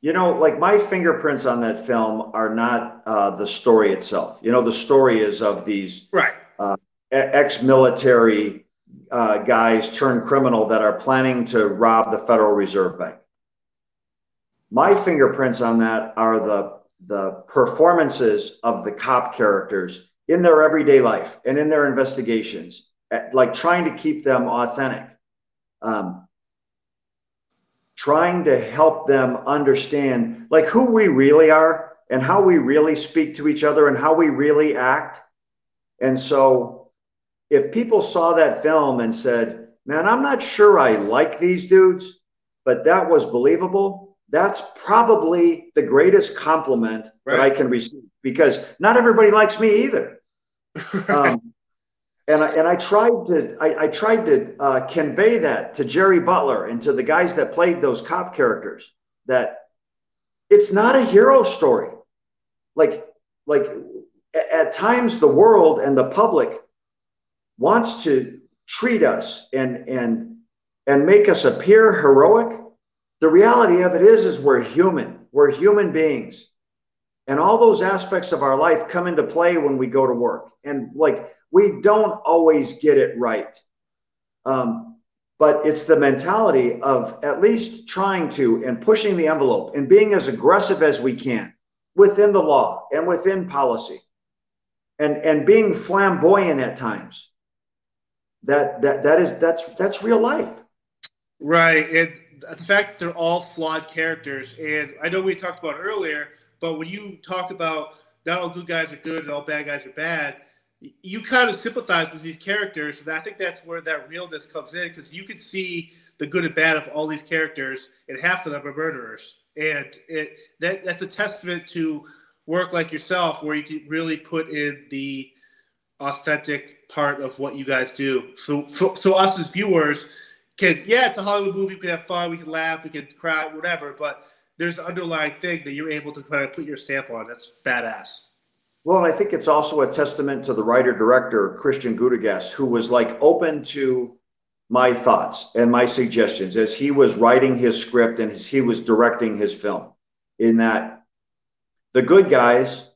You know, like my fingerprints on that film are not uh, the story itself. You know, the story is of these right ex-military uh, guys turned criminal that are planning to rob the Federal Reserve Bank. My fingerprints on that are the the performances of the cop characters in their everyday life and in their investigations, like trying to keep them authentic, um, trying to help them understand like who we really are and how we really speak to each other and how we really act. And so if people saw that film and said, man, I'm not sure I like these dudes, but that was believable, that's probably the greatest compliment right. that I can receive because not everybody likes me either. um, and I, and I tried to I, I tried to uh, convey that to Gerry Butler and to the guys that played those cop characters that it's not a hero story. Like like at times the world and the public wants to treat us and and and make us appear heroic the reality of it is is we're human. We're human beings. And all those aspects of our life come into play when we go to work. And like we don't always get it right. Um, but it's the mentality of at least trying to and pushing the envelope and being as aggressive as we can within the law and within policy and and being flamboyant at times that that that is that's that's real life. Right and the fact they're all flawed characters and i know we talked about earlier but when you talk about not all good guys are good and all bad guys are bad you kind of sympathize with these characters and i think that's where that realness comes in because you can see the good and bad of all these characters and half of them are murderers and it that that's a testament to work like yourself where you can really put in the authentic part of what you guys do. So, so, so us as viewers can, yeah, it's a Hollywood movie. We can have fun, we can laugh, we can cry, whatever. But there's an underlying thing that you're able to kind of put your stamp on. That's badass. Well, I think it's also a testament to the writer director, Christian Gudegast, who was like open to my thoughts and my suggestions as he was writing his script and as he was directing his film. In that the good guys,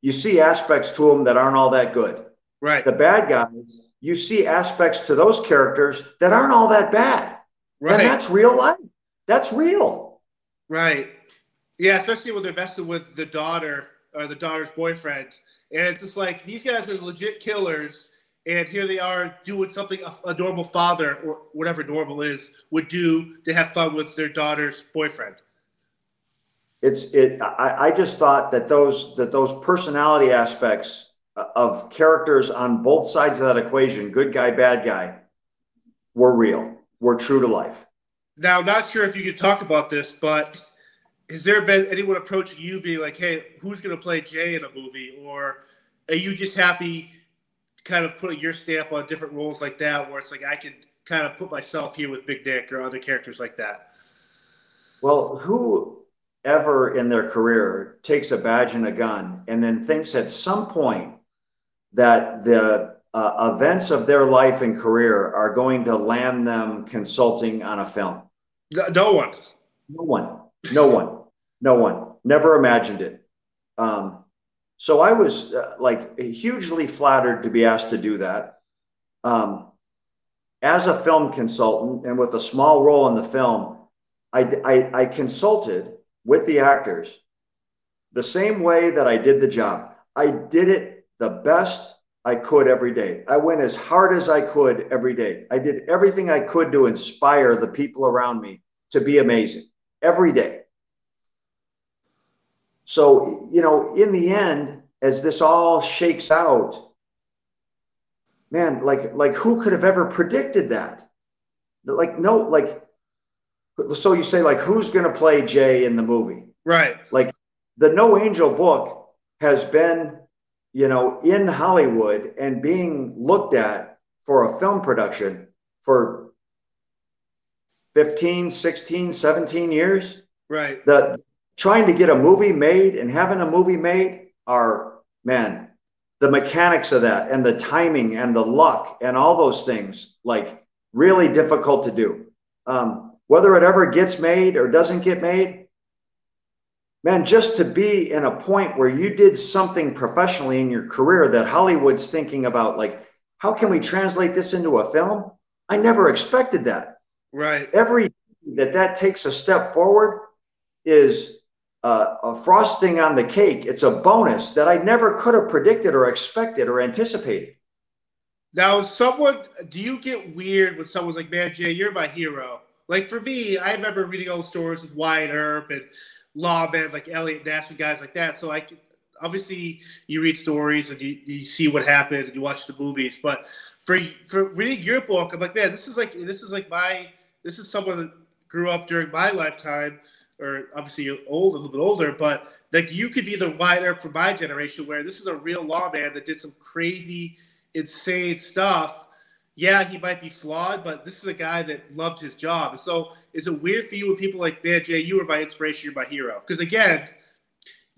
you see aspects to them that aren't all that good. Right. The bad guys, you see aspects to those characters that aren't all that bad. Right. And that's real life. That's real. Right. Yeah, especially when they're messing with the daughter or the daughter's boyfriend. And it's just like these guys are legit killers, and here they are doing something a, a normal father or whatever normal is would do to have fun with their daughter's boyfriend. It's it. I, I just thought that those that those personality aspects of characters on both sides of that equation, good guy, bad guy, were real, were true to life. Now, not sure if you could talk about this, but has there been anyone approaching you being like, hey, who's going to play Jay in a movie? Or are you just happy kind of putting your stamp on different roles like that where it's like I can kind of put myself here with Big Nick or other characters like that? Well, who ever in their career takes a badge and a gun and then thinks at some point that the uh, events of their life and career are going to land them consulting on a film? No one. No one. No one. No one. Never imagined it. Um, so I was uh, like hugely flattered to be asked to do that. Um, as a film consultant and with a small role in the film, I, I, I consulted with the actors the same way that I did the job. I did it the best I could every day. I went as hard as I could every day. I did everything I could to inspire the people around me to be amazing every day. So, you know, in the end, as this all shakes out, man, like like who could have ever predicted that? Like no, like so you say like who's going to play Jay in the movie? Right. Like the No Angel book has been, you know, in Hollywood and being looked at for a film production for 15, 16, 17 years. Right. The trying to get a movie made and having a movie made are, man, the mechanics of that and the timing and the luck and all those things, like really difficult to do. Um, whether it ever gets made or doesn't get made, man, just to be in a point where you did something professionally in your career that Hollywood's thinking about, like, how can we translate this into a film? I never expected that. Right. Every that that takes a step forward is uh, a frosting on the cake. It's a bonus that I never could have predicted or expected or anticipated. Now, someone, do you get weird when someone's like, "Man, Jay, you're my hero"? Like for me, I remember reading all the stories with Wyatt Earp and lawmen like Eliot Ness and guys like that. So I obviously you read stories and you, you see what happened and you watch the movies. But for for reading your book, I'm like, man, this is like this is like my this is someone that grew up during my lifetime or obviously you're old, a little bit older, but like you could be the wider for my generation where this is a real lawman that did some crazy, insane stuff. Yeah, he might be flawed, but this is a guy that loved his job. So is it weird for you when people like, man, Jay, you were my inspiration, you're my hero? Because again,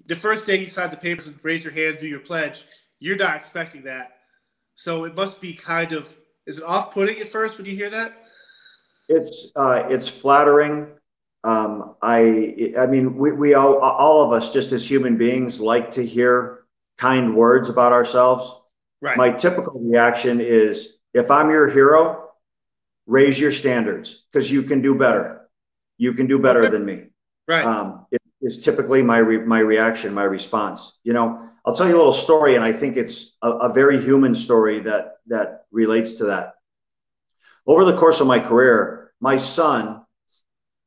the first day you sign the papers and raise your hand, do your pledge, you're not expecting that. So it must be kind of is it off putting at first when you hear that? It's uh, it's flattering um, I, I mean, we, we all, all of us, just as human beings, like to hear kind words about ourselves. Right. My typical reaction is, if I'm your hero, raise your standards because you can do better. You can do better than me. Right. Um, it is typically my re- my reaction, my response. You know, I'll tell you a little story, and I think it's a, a very human story that that relates to that. Over the course of my career, my son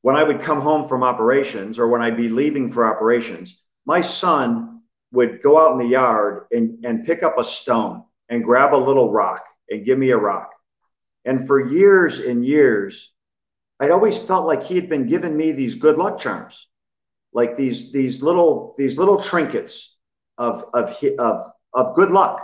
when I would come home from operations or when I'd be leaving for operations, my son would go out in the yard and, and pick up a stone and grab a little rock and give me a rock. And for years and years, I'd always felt like he had been giving me these good luck charms, like these these little these little trinkets of of of of good luck.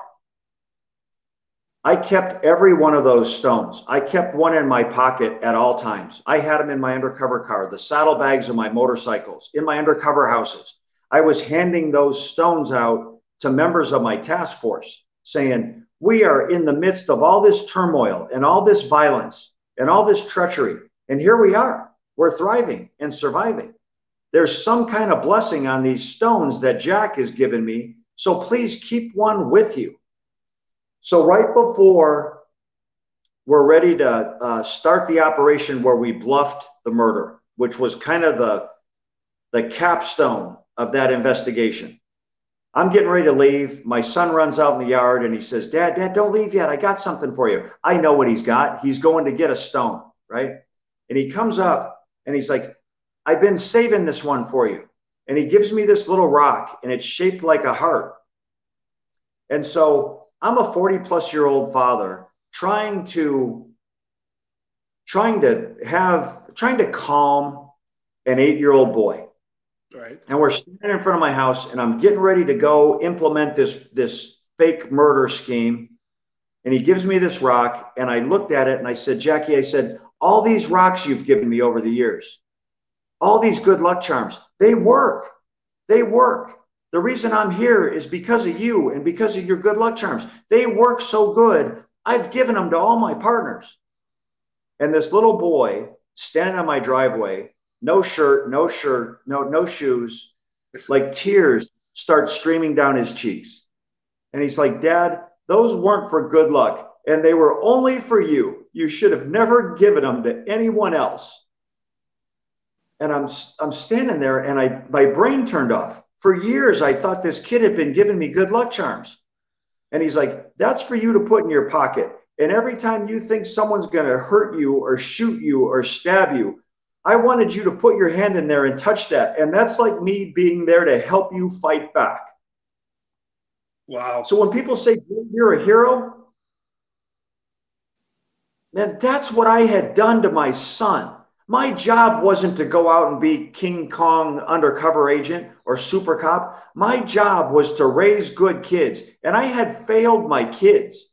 I kept every one of those stones. I kept one in my pocket at all times. I had them in my undercover car, the saddlebags of my motorcycles, in my undercover houses. I was handing those stones out to members of my task force saying, We are in the midst of all this turmoil and all this violence and all this treachery. And here we are. We're thriving and surviving. There's some kind of blessing on these stones that Jack has given me. So please keep one with you. So, right before we're ready to uh, start the operation where we bluffed the murder, which was kind of the, the capstone of that investigation. I'm getting ready to leave. My son runs out in the yard and he says, Dad, Dad, don't leave yet. I got something for you. I know what he's got. He's going to get a stone, right? And he comes up and he's like, I've been saving this one for you. And he gives me this little rock and it's shaped like a heart. And so I'm a 40 plus year old father trying to trying to have trying to calm an eight year old boy right. And we're standing in front of my house and i'm getting ready to go implement this this fake murder scheme. And he gives me this rock and i looked at it and i said jackie i said all these rocks you've given me over the years all these good luck charms they work. They work. The reason i'm here is because of you and because of your good luck charms. They work so good I've given them to all my partners. And this little boy standing on my driveway, no shirt, no shirt, no no shoes, like tears start streaming down his cheeks. And he's like, "Dad, those weren't for good luck, and they were only for you. You should have never given them to anyone else." And I'm I'm standing there, and I my brain turned off. For years, I thought this kid had been giving me good luck charms. And he's like, that's for you to put in your pocket. And every time you think someone's going to hurt you or shoot you or stab you, I wanted you to put your hand in there and touch that. And that's like me being there to help you fight back. Wow. So when people say you're a hero, man, that's what I had done to my son. My job wasn't to go out and be King Kong undercover agent or super cop. My job was to raise good kids. And I had failed my kids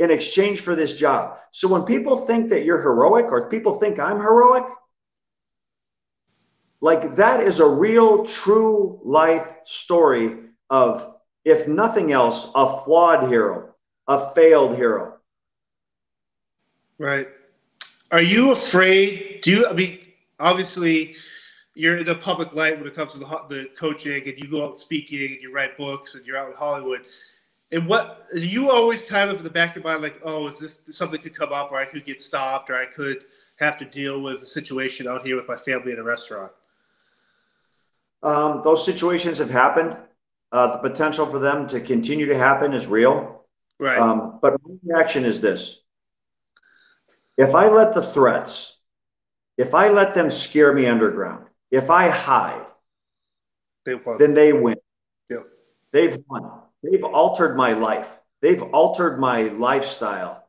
in exchange for this job. So when people think that you're heroic or people think I'm heroic, like that is a real true life story of, if nothing else, a flawed hero, a failed hero. Right. Are you afraid? Do you? I mean, obviously, you're in the public light when it comes to the, the coaching, and you go out speaking, and you write books, and you're out in Hollywood. And what are you always kind of in the back of your mind, like, oh, is this something could come up, or I could get stopped, or I could have to deal with a situation out here with my family in a restaurant? Um, those situations have happened. Uh, the potential for them to continue to happen is real. Right. Um, but my reaction is this if I let the threats, if I let them scare me underground, if I hide, they then they win. Yep. They've won. They've altered my life. They've altered my lifestyle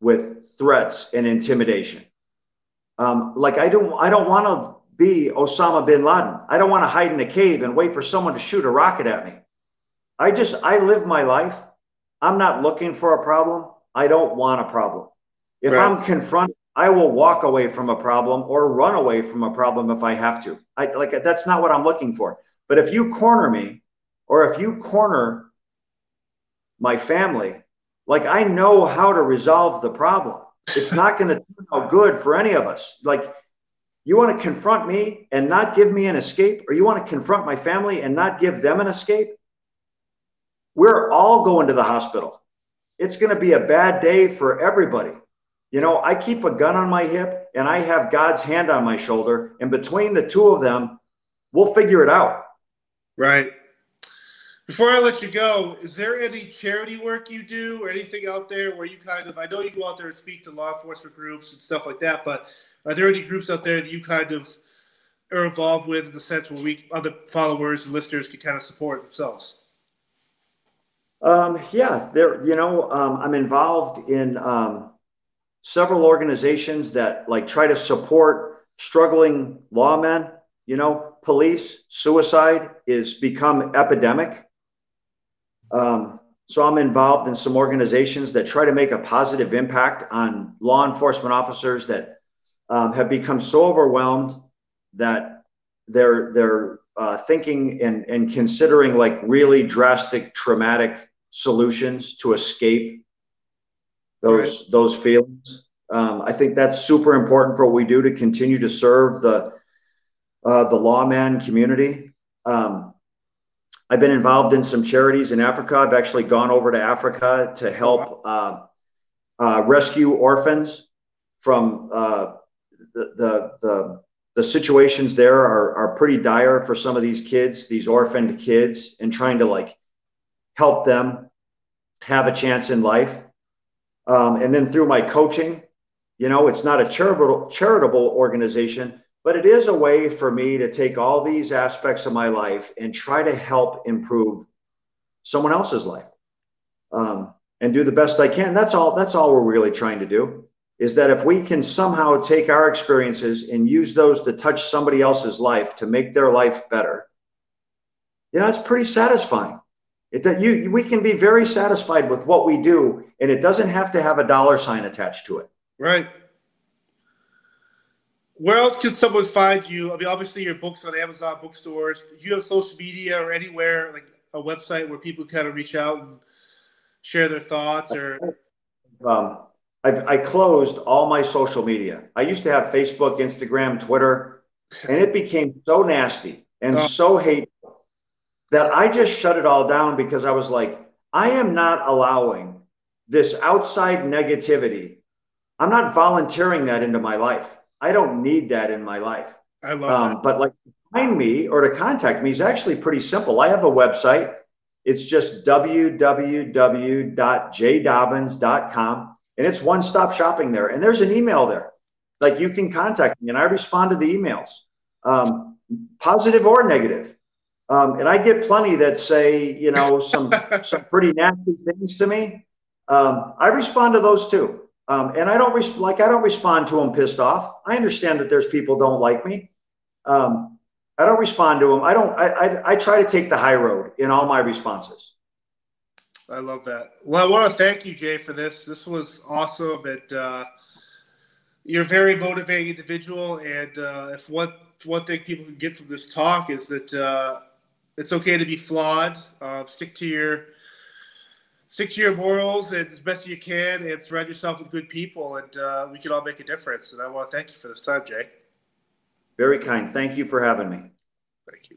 with threats and intimidation. Um, like I don't, I don't want to be Osama bin Laden. I don't want to hide in a cave and wait for someone to shoot a rocket at me. I just, I live my life. I'm not looking for a problem. I don't want a problem. If right. I'm confronted, I will walk away from a problem or run away from a problem if I have to. I like that's not what I'm looking for. But if you corner me or if you corner my family, like I know how to resolve the problem. It's not going to turn out good for any of us. Like you want to confront me and not give me an escape, or you want to confront my family and not give them an escape? We're all going to the hospital. It's going to be a bad day for everybody. You know, I keep a gun on my hip and I have God's hand on my shoulder. And between the two of them, we'll figure it out. Right. Before I let you go, is there any charity work you do or anything out there where you kind of, I know you go out there and speak to law enforcement groups and stuff like that, but are there any groups out there that you kind of are involved with in the sense where we, other followers and listeners can kind of support themselves? Um, yeah, there, you know, um, I'm involved in, um, several organizations that like try to support struggling lawmen. You know, police suicide is become epidemic. Um, so I'm involved in some organizations that try to make a positive impact on law enforcement officers that um, have become so overwhelmed that they're they're uh, thinking and, and considering like really drastic traumatic solutions to escape those right. those feelings. Um, I think that's super important for what we do to continue to serve the uh, the lawman community. Um, I've been involved in some charities in Africa. I've actually gone over to Africa to help uh, uh, rescue orphans from uh, the, the, the situations there are, are pretty dire for some of these kids, these orphaned kids, and trying to like help them have a chance in life. Um, and then through my coaching, you know, it's not a charitable charitable organization, but it is a way for me to take all these aspects of my life and try to help improve someone else's life um, and do the best I can. That's all. That's all we're really trying to do is that if we can somehow take our experiences and use those to touch somebody else's life to make their life better, yeah, that's pretty satisfying. It, that you we can be very satisfied with what we do, and it doesn't have to have a dollar sign attached to it. Right. Where else can someone find you? I mean, obviously your books on Amazon bookstores. Do you have social media or anywhere like a website where people kind of reach out and share their thoughts or? Um, I've, I closed all my social media. I used to have Facebook, Instagram, Twitter, and it became so nasty and oh. so hateful that I just shut it all down because I was like, I am not allowing this outside negativity. I'm not volunteering that into my life. I don't need that in my life. I love um, that. But like to find me or to contact me is actually pretty simple. I have a website. It's just www.jaydobyns.com and it's one stop shopping there. And there's an email there. Like you can contact me and I respond to the emails, um, positive or negative. Um, and I get plenty that say, you know, some, some pretty nasty things to me. Um, I respond to those too. Um, and I don't res- like, I don't respond to them pissed off. I understand that there's people don't like me. Um, I don't respond to them. I don't, I, I, I try to take the high road in all my responses. I love that. Well, I want to thank you, Jay, for this. This was awesome. And uh, you're a very motivating individual. And uh, if one one thing people can get from this talk is that uh, it's okay to be flawed. Uh, stick to your stick to your morals and as best you can, and surround yourself with good people, and uh, we can all make a difference. And I want to thank you for this time, Jay. Very kind. Thank you for having me. Thank you.